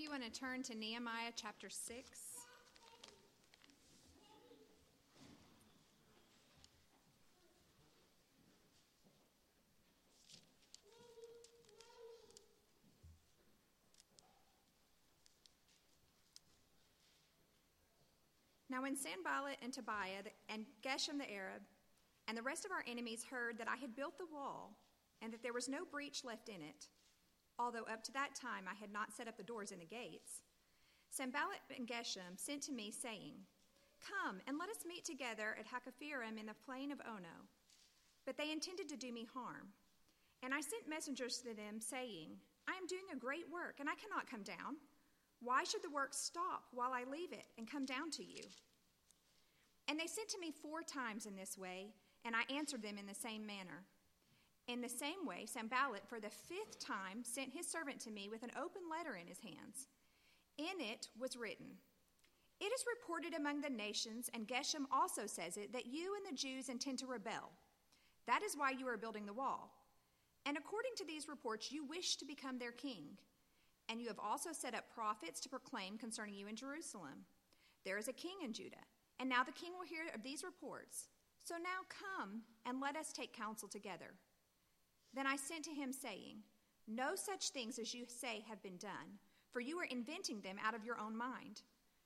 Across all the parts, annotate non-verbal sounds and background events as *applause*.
you want to turn to Nehemiah chapter 6. Now, when Sanballat and Tobiah and Geshem the Arab and the rest of our enemies heard that I had built the wall and that there was no breach left in it, although up to that time I had not set up the doors and the gates, Sanballat and Geshem sent to me, saying, Come and let us meet together at Hakkephirim in the plain of Ono. But they intended to do me harm. And I sent messengers to them, saying, I am doing a great work, and I cannot come down. Why should the work stop while I leave it and come down to you? And they sent to me four times in this way, and I answered them in the same manner. In the same way, Sanballat, for the fifth time, sent his servant to me with an open letter in his hands. In it was written, It is reported among the nations, and Geshem also says it, that you and the Jews intend to rebel. That is why you are building the wall. And according to these reports, you wish to become their king. And you have also set up prophets to proclaim concerning you in Jerusalem. There is a king in Judah, and now the king will hear of these reports. So now come and let us take counsel together. Then I sent to him, saying, No such things as you say have been done, for you are inventing them out of your own mind.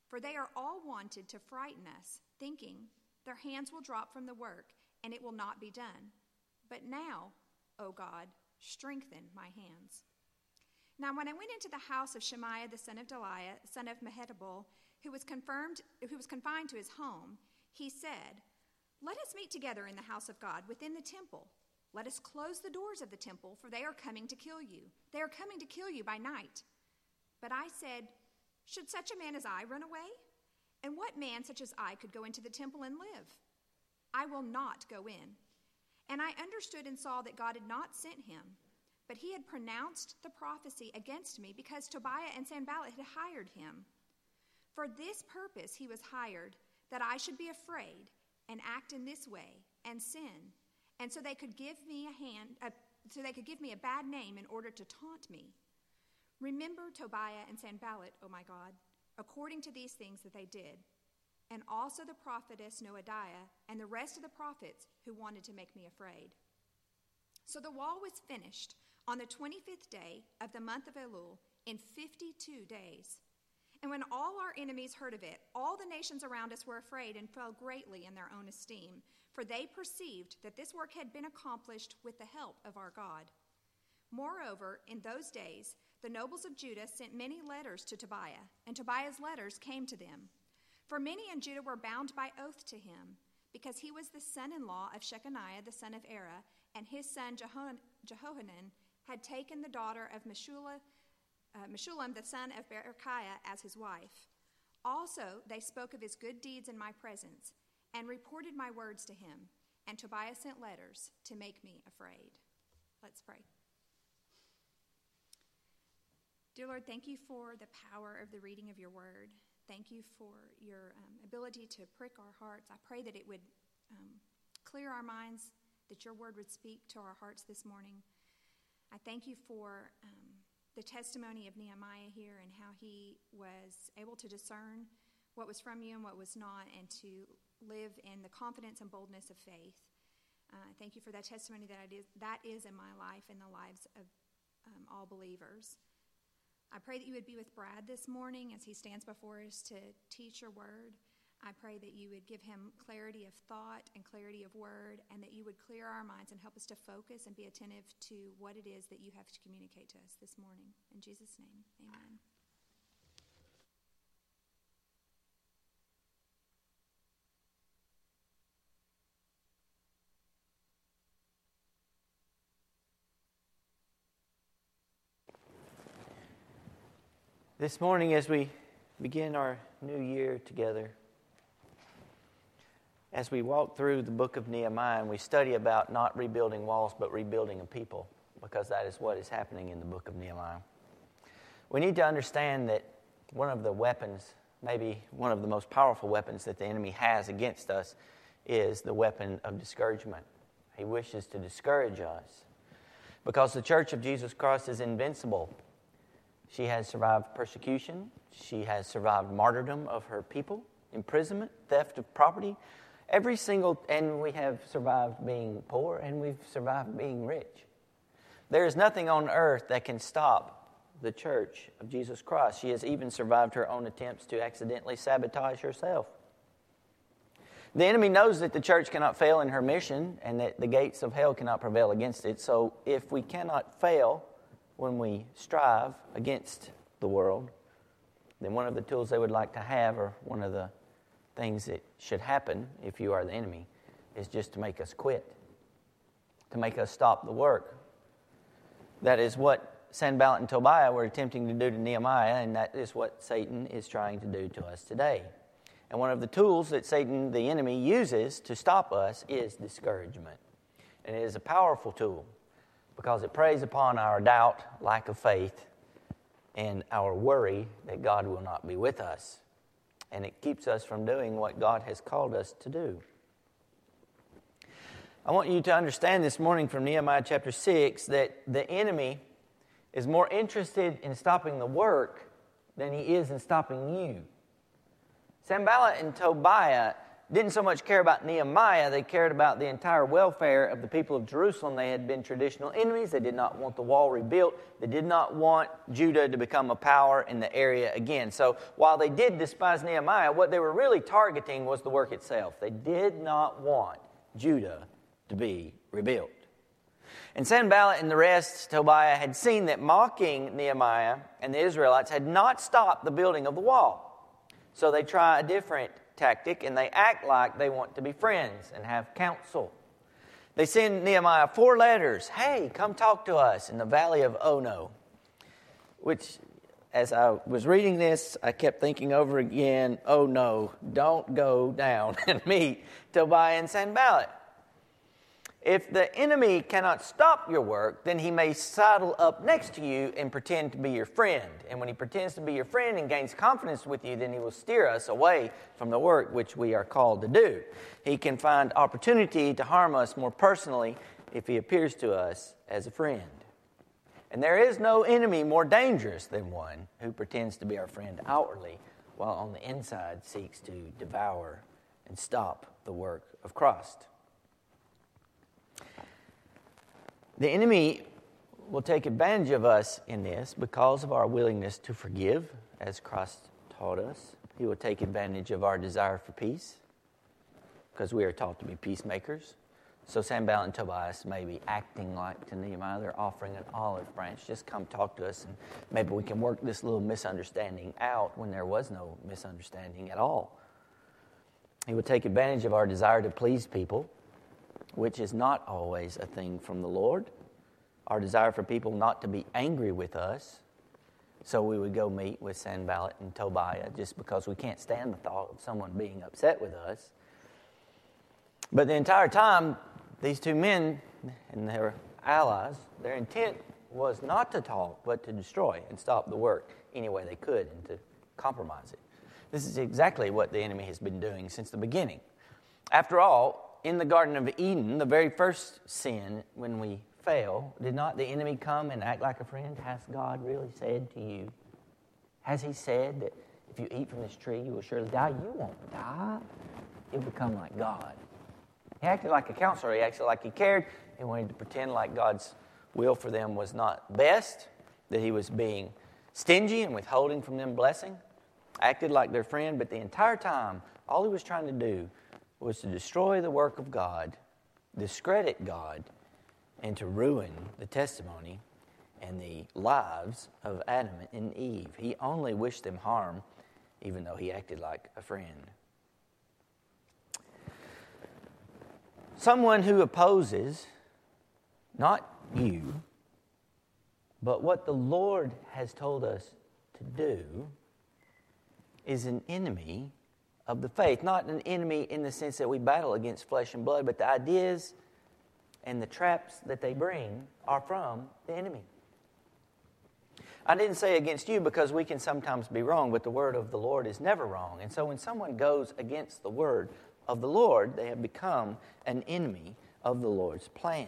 For they are all wanted to frighten us, thinking, Their hands will drop from the work, and it will not be done. But now, O God, strengthen my hands. Now, when I went into the house of Shemaiah the son of Delaiah, son of Mehetabel, who was confirmed, who was confined to his home, he said, "Let us meet together in the house of God within the temple. Let us close the doors of the temple, for they are coming to kill you. They are coming to kill you by night." But I said, "Should such a man as I run away? And what man such as I could go into the temple and live? I will not go in." And I understood and saw that God had not sent him but he had pronounced the prophecy against me because Tobiah and Sanballat had hired him. For this purpose he was hired, that I should be afraid and act in this way and sin, and so they could give me a hand, so they could give me a bad name in order to taunt me. Remember Tobiah and Sanballat, O oh my God, according to these things that they did, and also the prophetess Noadiah and the rest of the prophets who wanted to make me afraid. So the wall was finished on the 25th day of the month of Elul in 52 days. And when all our enemies heard of it, all the nations around us were afraid and fell greatly in their own esteem, for they perceived that this work had been accomplished with the help of our God. Moreover, in those days, the nobles of Judah sent many letters to Tobiah, and Tobiah's letters came to them. For many in Judah were bound by oath to him, because he was the son in law of Shechaniah the son of Arah, and his son Jehohanan had taken the daughter of Meshullam, uh, Meshullam the son of Berechiah, as his wife. Also, they spoke of his good deeds in my presence and reported my words to him. And Tobias sent letters to make me afraid. Let's pray. Dear Lord, thank you for the power of the reading of your word. Thank you for your um, ability to prick our hearts. I pray that it would um, clear our minds, that your word would speak to our hearts this morning. I thank you for um, the testimony of Nehemiah here and how he was able to discern what was from you and what was not, and to live in the confidence and boldness of faith. Uh, thank you for that testimony that, is, that is in my life and the lives of um, all believers. I pray that you would be with Brad this morning as he stands before us to teach your word. I pray that you would give him clarity of thought and clarity of word, and that you would clear our minds and help us to focus and be attentive to what it is that you have to communicate to us this morning. In Jesus' name, amen. This morning, as we begin our new year together, as we walk through the book of Nehemiah and we study about not rebuilding walls but rebuilding a people, because that is what is happening in the book of Nehemiah. We need to understand that one of the weapons, maybe one of the most powerful weapons that the enemy has against us, is the weapon of discouragement. He wishes to discourage us because the church of Jesus Christ is invincible. She has survived persecution. She has survived martyrdom of her people, imprisonment, theft of property. Every single, and we have survived being poor and we've survived being rich. There is nothing on earth that can stop the church of Jesus Christ. She has even survived her own attempts to accidentally sabotage herself. The enemy knows that the church cannot fail in her mission and that the gates of hell cannot prevail against it. So if we cannot fail when we strive against the world, then one of the tools they would like to have, or one of the things that should happen if you are the enemy, is just to make us quit, to make us stop the work. That is what Sanballat and Tobiah were attempting to do to Nehemiah, and that is what Satan is trying to do to us today. And one of the tools that Satan, the enemy, uses to stop us is discouragement. And it is a powerful tool because it preys upon our doubt, lack of faith, and our worry that God will not be with us. And it keeps us from doing what God has called us to do. I want you to understand this morning from Nehemiah chapter 6 that the enemy is more interested in stopping the work than he is in stopping you. Sanballat and Tobiah didn't so much care about Nehemiah, they cared about the entire welfare of the people of Jerusalem. They had been traditional enemies. They did not want the wall rebuilt. They did not want Judah to become a power in the area again. So while they did despise Nehemiah, what they were really targeting was the work itself. They did not want Judah to be rebuilt. And Sanballat and the rest, Tobiah, had seen that mocking Nehemiah and the Israelites had not stopped the building of the wall. So they try a different tactic and they act like they want to be friends and have counsel. They send Nehemiah four letters Hey, come talk to us in the valley of Ono. Which, as I was reading this, I kept thinking over again oh no, don't go down *laughs* and meet Tobiah and Sanballat. If the enemy cannot stop your work, then he may sidle up next to you and pretend to be your friend. And when he pretends to be your friend and gains confidence with you, then he will steer us away from the work which we are called to do. He can find opportunity to harm us more personally if he appears to us as a friend. And there is no enemy more dangerous than one who pretends to be our friend outwardly while on the inside seeks to devour and stop the work of Christ. The enemy will take advantage of us in this because of our willingness to forgive, as Christ taught us. He will take advantage of our desire for peace because we are taught to be peacemakers. So Sanballat and Tobias may be acting like to Nehemiah. They're offering an olive branch. Just come talk to us, and maybe we can work this little misunderstanding out when there was no misunderstanding at all. He will take advantage of our desire to please people which is not always a thing from the Lord. Our desire for people not to be angry with us. So we would go meet with Sanballat and Tobiah just because we can't stand the thought of someone being upset with us. But the entire time, these two men and their allies, their intent was not to talk, but to destroy and stop the work any way they could and to compromise it. This is exactly what the enemy has been doing since the beginning. After all, in the Garden of Eden, the very first sin, when we fail, did not the enemy come and act like a friend? Has God really said to you? Has He said that if you eat from this tree, you will surely die? You won't die. You'll become like God. He acted like a counselor. He acted like he cared. He wanted to pretend like God's will for them was not best, that he was being stingy and withholding from them blessing. Acted like their friend, but the entire time, all he was trying to do was to destroy the work of God, discredit God, and to ruin the testimony and the lives of Adam and Eve. He only wished them harm, even though he acted like a friend. Someone who opposes not you, but what the Lord has told us to do is an enemy of the faith. Not an enemy in the sense that we battle against flesh and blood, but the ideas and the traps that they bring are from the enemy. I didn't say against you because we can sometimes be wrong, but the word of the Lord is never wrong. And so when someone goes against the word of the Lord, they have become an enemy of the Lord's plan.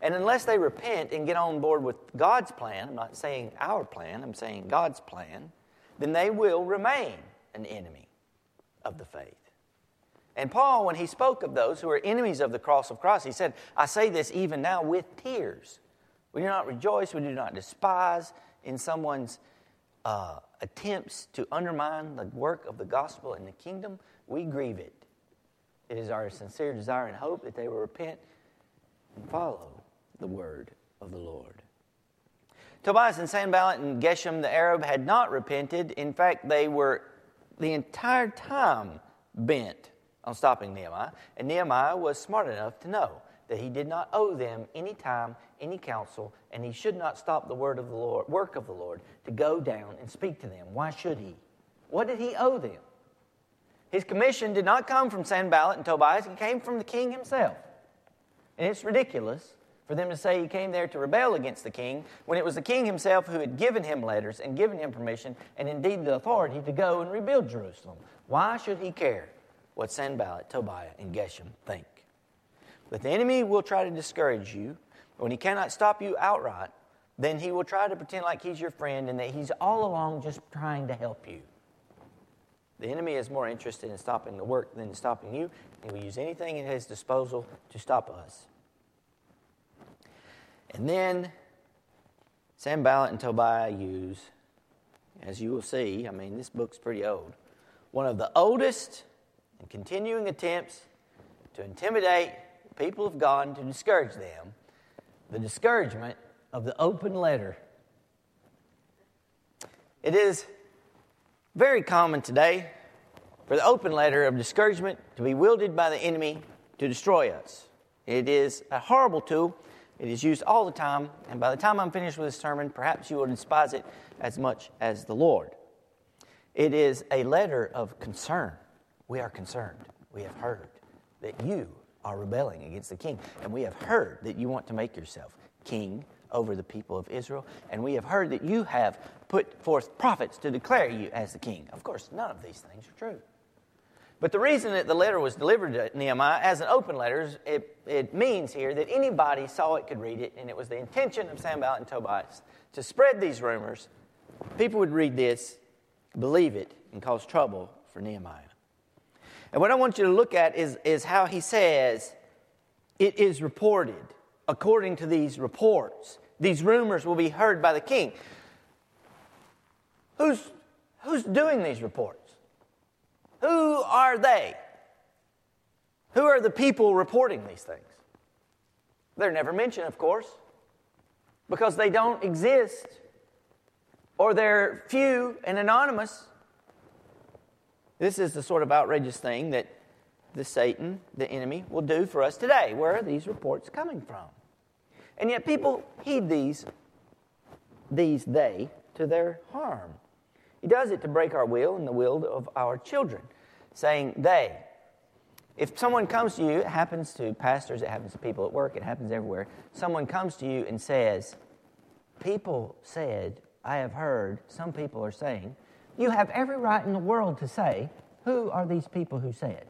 And unless they repent and get on board with God's plan, I'm not saying our plan, I'm saying God's plan, then they will remain an enemy of the faith. And Paul, when he spoke of those who are enemies of the cross of Christ, he said, I say this even now with tears. We do not rejoice, we do not despise in someone's uh, attempts to undermine the work of the gospel in the kingdom. We grieve it. It is our sincere desire and hope that they will repent and follow the word of the Lord. Tobias and Sanballat and Geshem the Arab had not repented. In fact, they were the entire time bent on stopping Nehemiah, and Nehemiah was smart enough to know that he did not owe them any time, any counsel, and he should not stop the word of the Lord, work of the Lord to go down and speak to them. Why should he? What did he owe them? His commission did not come from Sanballat and Tobias, it came from the king himself. And it's ridiculous for them to say he came there to rebel against the king when it was the king himself who had given him letters and given him permission and indeed the authority to go and rebuild Jerusalem. Why should he care what Sanballat, Tobiah, and Geshem think? But the enemy will try to discourage you. When he cannot stop you outright, then he will try to pretend like he's your friend and that he's all along just trying to help you. The enemy is more interested in stopping the work than stopping you. And he will use anything at his disposal to stop us. And then Sanballat and Tobiah use, as you will see, I mean, this book's pretty old, one of the oldest and continuing attempts to intimidate people of God and to discourage them the discouragement of the open letter. It is very common today for the open letter of discouragement to be wielded by the enemy to destroy us. It is a horrible tool. It is used all the time, and by the time I'm finished with this sermon, perhaps you will despise it as much as the Lord. It is a letter of concern. We are concerned. We have heard that you are rebelling against the king, and we have heard that you want to make yourself king over the people of Israel, and we have heard that you have put forth prophets to declare you as the king. Of course, none of these things are true. But the reason that the letter was delivered to Nehemiah as an open letter, is it, it means here that anybody saw it could read it, and it was the intention of Sanballat and Tobias to spread these rumors. People would read this, believe it, and cause trouble for Nehemiah. And what I want you to look at is, is how he says it is reported according to these reports. These rumors will be heard by the king. Who's, who's doing these reports? Who are they? Who are the people reporting these things? They're never mentioned, of course, because they don't exist or they're few and anonymous. This is the sort of outrageous thing that the Satan, the enemy, will do for us today. Where are these reports coming from? And yet people heed these, these they, to their harm. He does it to break our will and the will of our children, saying they. If someone comes to you, it happens to pastors, it happens to people at work, it happens everywhere. Someone comes to you and says, People said, I have heard, some people are saying, you have every right in the world to say, Who are these people who said?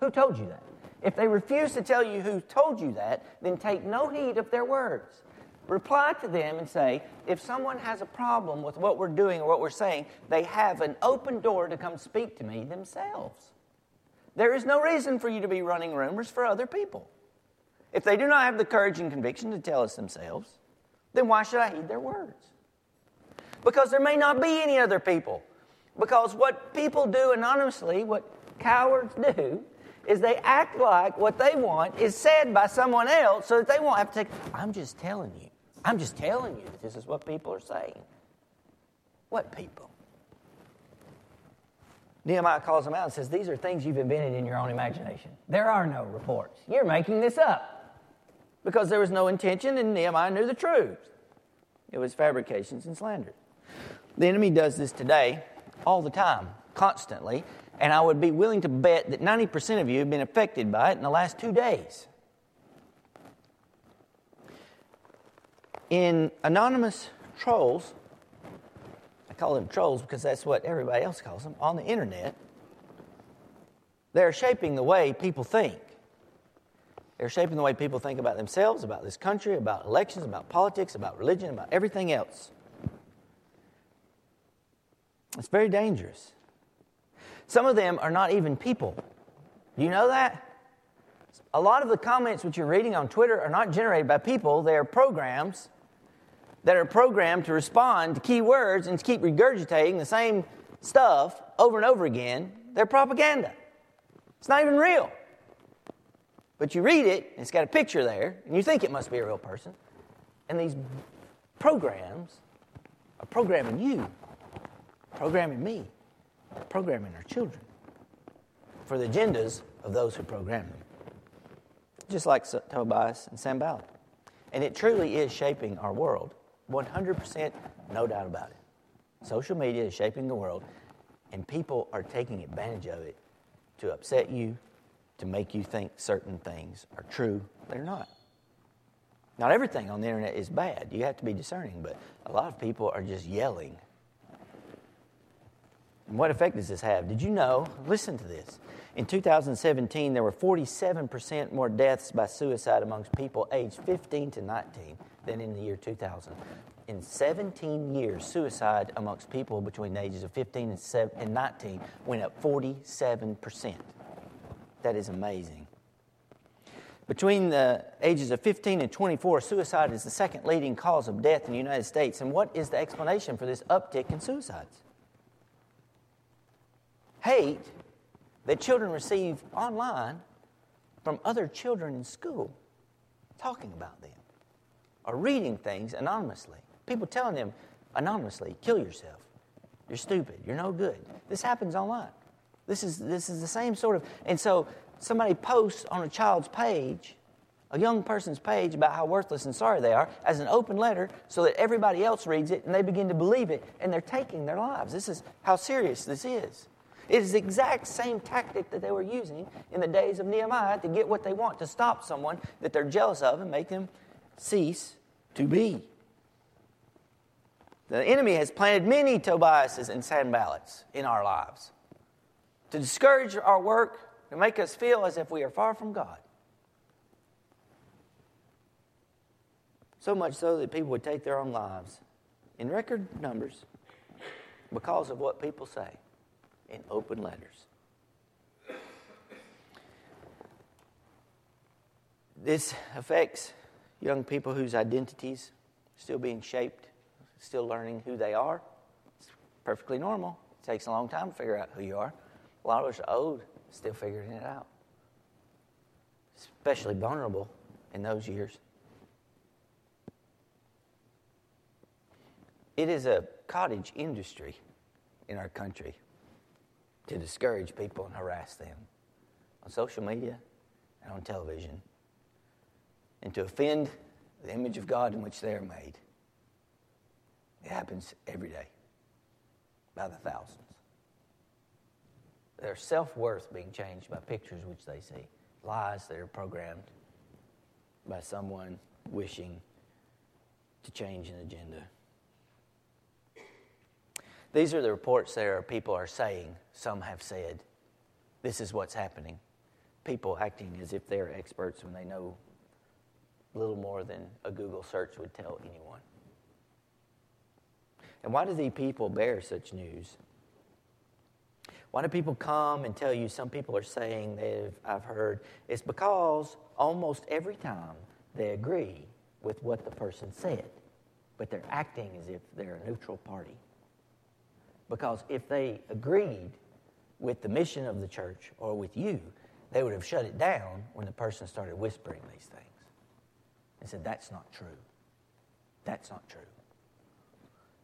Who told you that? If they refuse to tell you who told you that, then take no heed of their words. Reply to them and say, if someone has a problem with what we're doing or what we're saying, they have an open door to come speak to me themselves. There is no reason for you to be running rumors for other people. If they do not have the courage and conviction to tell us themselves, then why should I heed their words? Because there may not be any other people. Because what people do anonymously, what cowards do, is they act like what they want is said by someone else so that they won't have to take, I'm just telling you. I'm just telling you that this is what people are saying. What people? Nehemiah calls them out and says, These are things you've invented in your own imagination. There are no reports. You're making this up. Because there was no intention, and Nehemiah knew the truth. It was fabrications and slander. The enemy does this today all the time, constantly, and I would be willing to bet that 90% of you have been affected by it in the last two days. In anonymous trolls, I call them trolls because that's what everybody else calls them, on the internet, they're shaping the way people think. They're shaping the way people think about themselves, about this country, about elections, about politics, about religion, about everything else. It's very dangerous. Some of them are not even people. You know that? A lot of the comments which you're reading on Twitter are not generated by people, they are programs that are programmed to respond to key words and to keep regurgitating the same stuff over and over again. They're propaganda. It's not even real. But you read it, and it's got a picture there, and you think it must be a real person. And these programs are programming you, programming me, programming our children for the agendas of those who program them. Just like Tobias and Sam Sanballat. And it truly is shaping our world. 100%, no doubt about it. Social media is shaping the world, and people are taking advantage of it to upset you, to make you think certain things are true. They're not. Not everything on the internet is bad. You have to be discerning, but a lot of people are just yelling. And what effect does this have? Did you know? Listen to this. In 2017, there were 47% more deaths by suicide amongst people aged 15 to 19 than in the year 2000. In 17 years, suicide amongst people between the ages of 15 and 19 went up 47%. That is amazing. Between the ages of 15 and 24, suicide is the second leading cause of death in the United States. And what is the explanation for this uptick in suicides? Hate that children receive online from other children in school talking about them or reading things anonymously. People telling them anonymously, kill yourself. You're stupid. You're no good. This happens online. This is, this is the same sort of. And so somebody posts on a child's page, a young person's page, about how worthless and sorry they are as an open letter so that everybody else reads it and they begin to believe it and they're taking their lives. This is how serious this is. It is the exact same tactic that they were using in the days of Nehemiah to get what they want, to stop someone that they're jealous of and make them cease to be. The enemy has planted many Tobiases and Sanballats in our lives to discourage our work, to make us feel as if we are far from God. So much so that people would take their own lives in record numbers because of what people say in open letters. This affects young people whose identities still being shaped, still learning who they are. It's perfectly normal. It takes a long time to figure out who you are. A lot of us are old, still figuring it out. Especially vulnerable in those years. It is a cottage industry in our country to discourage people and harass them on social media and on television and to offend the image of God in which they are made. It happens every day by the thousands. Their self worth being changed by pictures which they see, lies that are programmed by someone wishing to change an agenda. These are the reports there are people are saying, some have said, this is what's happening. People acting as if they're experts when they know little more than a Google search would tell anyone. And why do these people bear such news? Why do people come and tell you some people are saying they've I've heard? It's because almost every time they agree with what the person said, but they're acting as if they're a neutral party. Because if they agreed with the mission of the church or with you, they would have shut it down when the person started whispering these things and said, That's not true. That's not true.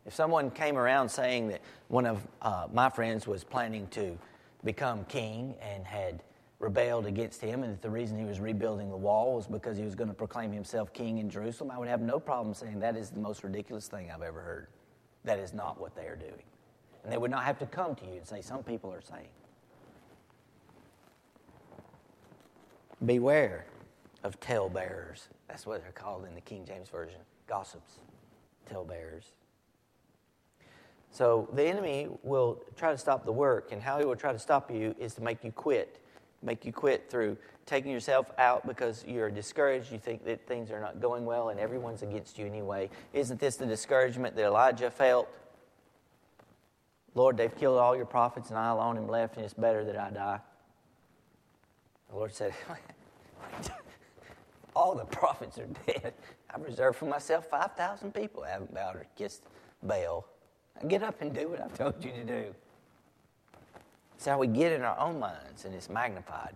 If someone came around saying that one of uh, my friends was planning to become king and had rebelled against him, and that the reason he was rebuilding the wall was because he was going to proclaim himself king in Jerusalem, I would have no problem saying that is the most ridiculous thing I've ever heard. That is not what they are doing. And they would not have to come to you and say, Some people are saying. Beware of talebearers. That's what they're called in the King James Version gossips, talebearers. So the enemy will try to stop the work, and how he will try to stop you is to make you quit make you quit through taking yourself out because you're discouraged. You think that things are not going well and everyone's against you anyway. Isn't this the discouragement that Elijah felt? Lord, they've killed all your prophets and I alone am left, and it's better that I die. The Lord said, *laughs* All the *laughs* prophets are dead. I've reserved for myself 5,000 people I haven't bowed or kissed Baal. Get up and do what I've told you to do. It's how we get in our own minds, and it's magnified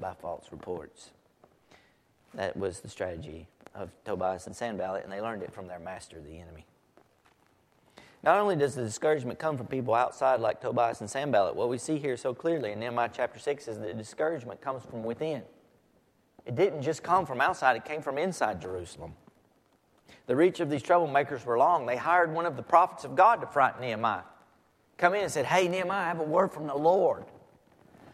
by false reports. That was the strategy of Tobias and Sanballat, and they learned it from their master, the enemy. Not only does the discouragement come from people outside like Tobias and Sanballat, what we see here so clearly in Nehemiah chapter 6 is that the discouragement comes from within. It didn't just come from outside, it came from inside Jerusalem. The reach of these troublemakers were long. They hired one of the prophets of God to frighten Nehemiah. Come in and said, Hey, Nehemiah, I have a word from the Lord.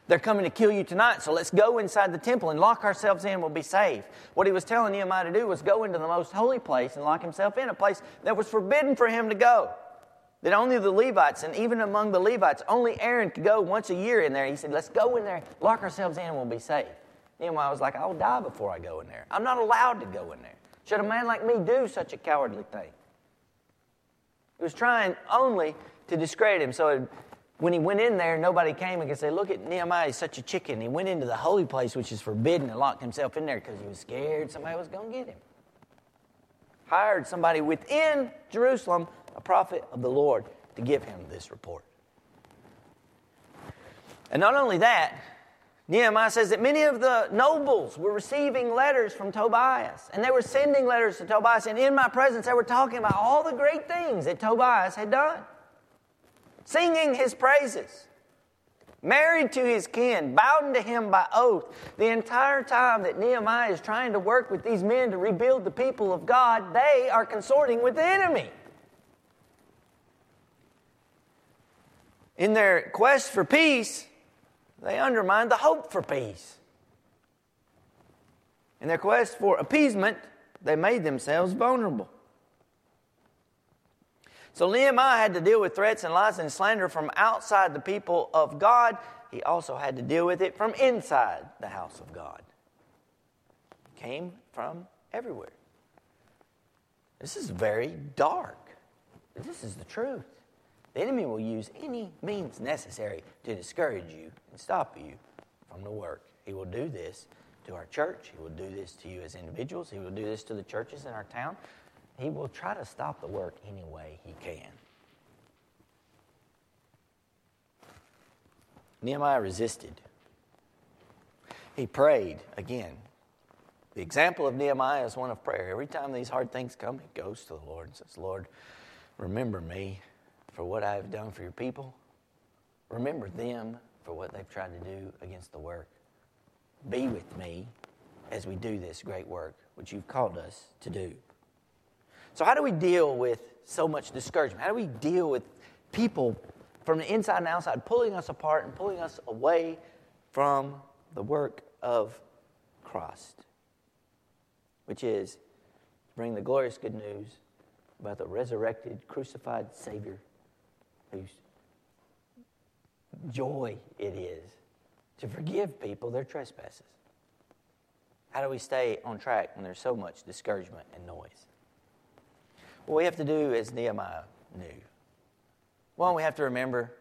They're coming to kill you tonight, so let's go inside the temple and lock ourselves in, we'll be safe. What he was telling Nehemiah to do was go into the most holy place and lock himself in, a place that was forbidden for him to go. That only the Levites, and even among the Levites, only Aaron could go once a year in there. He said, Let's go in there, lock ourselves in, and we'll be safe. Nehemiah was like, I'll die before I go in there. I'm not allowed to go in there. Should a man like me do such a cowardly thing? He was trying only to discredit him. So when he went in there, nobody came and could say, Look at Nehemiah, he's such a chicken. He went into the holy place, which is forbidden, and locked himself in there because he was scared somebody was going to get him. Hired somebody within Jerusalem, a prophet of the Lord, to give him this report. And not only that, Nehemiah says that many of the nobles were receiving letters from Tobias, and they were sending letters to Tobias, and in my presence, they were talking about all the great things that Tobias had done, singing his praises, married to his kin, bound to him by oath. The entire time that Nehemiah is trying to work with these men to rebuild the people of God, they are consorting with the enemy. In their quest for peace, they undermined the hope for peace. In their quest for appeasement, they made themselves vulnerable. So Nehemiah had to deal with threats and lies and slander from outside the people of God. He also had to deal with it from inside the house of God. It came from everywhere. This is very dark. This is the truth. The enemy will use any means necessary to discourage you and stop you from the work. He will do this to our church. He will do this to you as individuals. He will do this to the churches in our town. He will try to stop the work any way he can. Nehemiah resisted. He prayed again. The example of Nehemiah is one of prayer. Every time these hard things come, he goes to the Lord and says, Lord, remember me for what I have done for your people. Remember them for what they've tried to do against the work. Be with me as we do this great work which you've called us to do. So, how do we deal with so much discouragement? How do we deal with people from the inside and outside pulling us apart and pulling us away from the work of Christ? Which is bring the glorious good news about the resurrected, crucified Savior whose joy it is to forgive people their trespasses. How do we stay on track when there's so much discouragement and noise? What we have to do as Nehemiah knew. One, we have to remember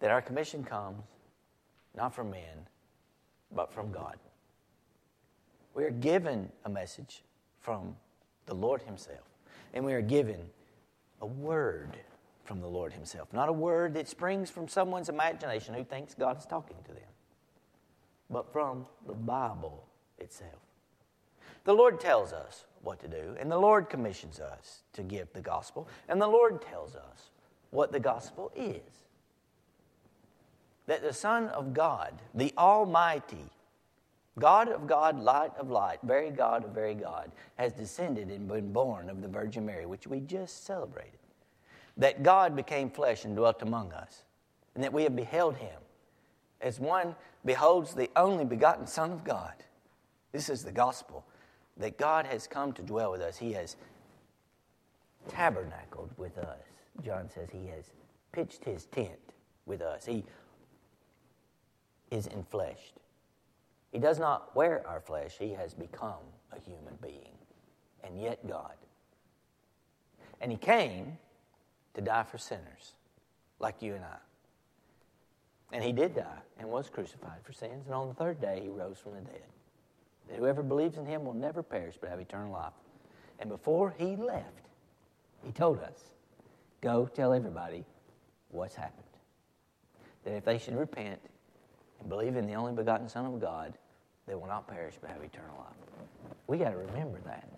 that our commission comes not from men, but from God. We are given a message from the Lord Himself, and we are given a word from the Lord Himself, not a word that springs from someone's imagination who thinks God is talking to them, but from the Bible itself. The Lord tells us what to do, and the Lord commissions us to give the gospel, and the Lord tells us what the gospel is. That the Son of God, the Almighty, God of God, light of light, very God of very God, has descended and been born of the Virgin Mary, which we just celebrated that God became flesh and dwelt among us, and that we have beheld him as one beholds the only begotten Son of God. This is the gospel that God has come to dwell with us. He has tabernacled with us. John says he has pitched his tent with us. He is enfleshed. He does not wear our flesh, He has become a human being, and yet God. And He came to die for sinners like you and I. And He did die and was crucified for sins, and on the third day He rose from the dead. That whoever believes in Him will never perish but have eternal life. And before He left, He told us, Go tell everybody what's happened. That if they should repent and believe in the only begotten Son of God, they will not perish but have eternal life. We got to remember that.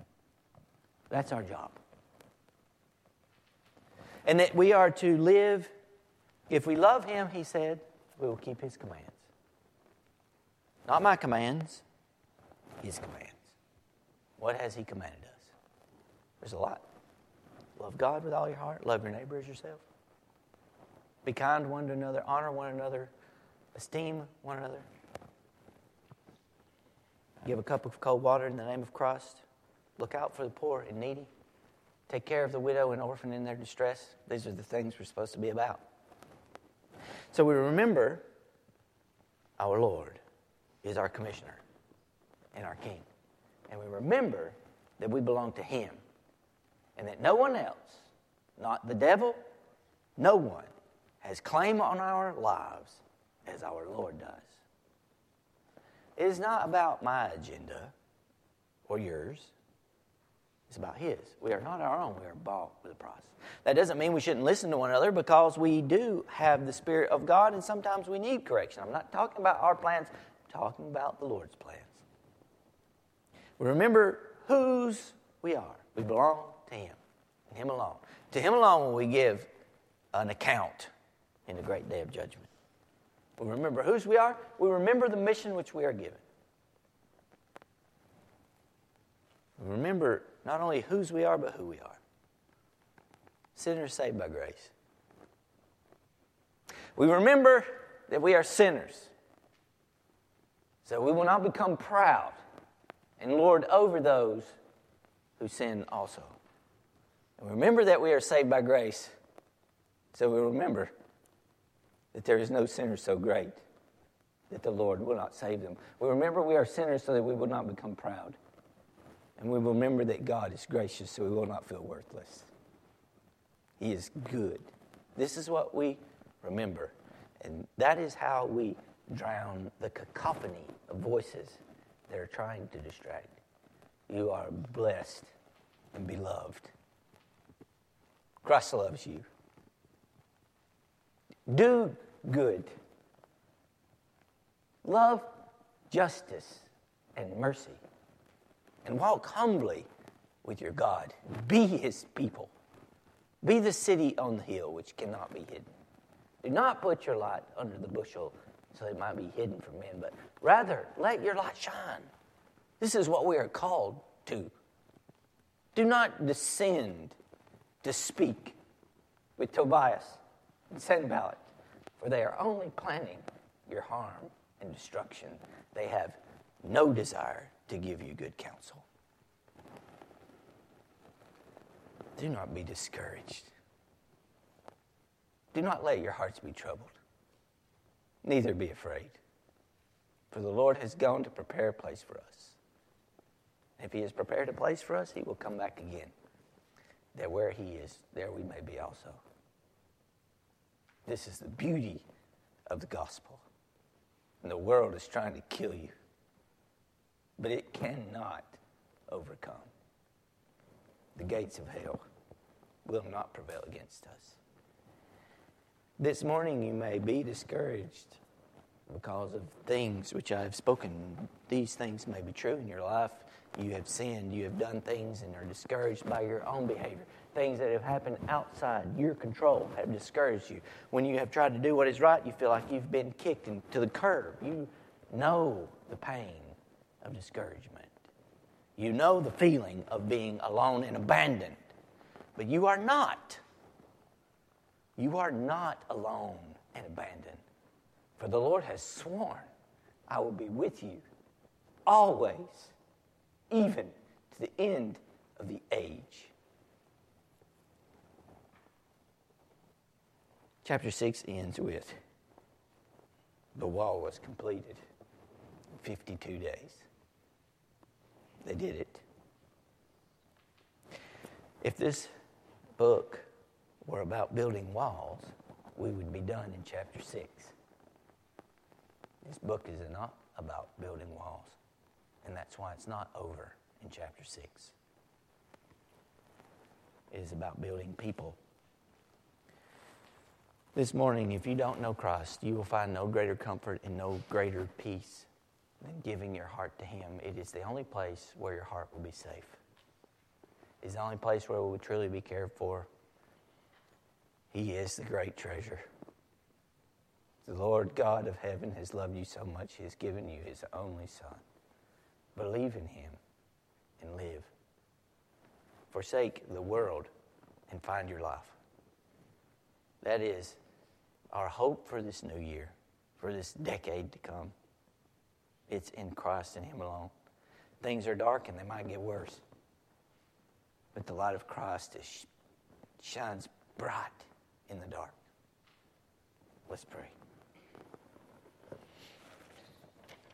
That's our job. And that we are to live, if we love Him, He said, we will keep His commands. Not my commands, His commands. What has He commanded us? There's a lot. Love God with all your heart, love your neighbor as yourself. Be kind one to another, honor one another, esteem one another. Give a cup of cold water in the name of Christ. Look out for the poor and needy. Take care of the widow and orphan in their distress. These are the things we're supposed to be about. So we remember our Lord is our commissioner and our king. And we remember that we belong to him and that no one else, not the devil, no one, has claim on our lives as our Lord does. It is not about my agenda or yours. It's about His. We are not our own. We are bought with a price. That doesn't mean we shouldn't listen to one another because we do have the Spirit of God and sometimes we need correction. I'm not talking about our plans, I'm talking about the Lord's plans. We remember whose we are. We belong to Him and Him alone. To Him alone will we give an account in the great day of judgment. We remember whose we are. We remember the mission which we are given. Remember not only whose we are, but who we are. Sinners saved by grace. We remember that we are sinners. So we will not become proud and lord over those who sin also. And we remember that we are saved by grace. So we remember that there is no sinner so great that the Lord will not save them. We remember we are sinners so that we will not become proud. And we remember that God is gracious so we will not feel worthless. He is good. This is what we remember. And that is how we drown the cacophony of voices that are trying to distract. You are blessed and beloved. Christ loves you. Do good. Love justice and mercy. And walk humbly with your God. Be his people. Be the city on the hill which cannot be hidden. Do not put your light under the bushel so it might be hidden from men, but rather let your light shine. This is what we are called to. Do not descend to speak with Tobias and Sanballat for they are only planning your harm and destruction. They have no desire to give you good counsel. Do not be discouraged. Do not let your hearts be troubled. Neither be afraid. For the Lord has gone to prepare a place for us. If He has prepared a place for us, He will come back again. That where He is, there we may be also. This is the beauty of the gospel. And the world is trying to kill you, but it cannot overcome. The gates of hell will not prevail against us. This morning you may be discouraged because of things which I have spoken. These things may be true in your life. You have sinned, you have done things, and are discouraged by your own behavior things that have happened outside your control have discouraged you. When you have tried to do what is right, you feel like you've been kicked into the curb. You know the pain of discouragement. You know the feeling of being alone and abandoned. But you are not. You are not alone and abandoned. For the Lord has sworn, I will be with you always, even to the end of the age. Chapter 6 ends with The wall was completed. in 52 days. They did it. If this book were about building walls, we would be done in chapter 6. This book is not about building walls, and that's why it's not over in chapter 6. It is about building people. This morning, if you don't know Christ, you will find no greater comfort and no greater peace than giving your heart to Him. It is the only place where your heart will be safe. It's the only place where it will truly be cared for. He is the great treasure. The Lord God of heaven has loved you so much, He has given you His only Son. Believe in Him and live. Forsake the world and find your life. That is our hope for this new year, for this decade to come. It's in Christ and Him alone. Things are dark and they might get worse. But the light of Christ is, shines bright in the dark. Let's pray.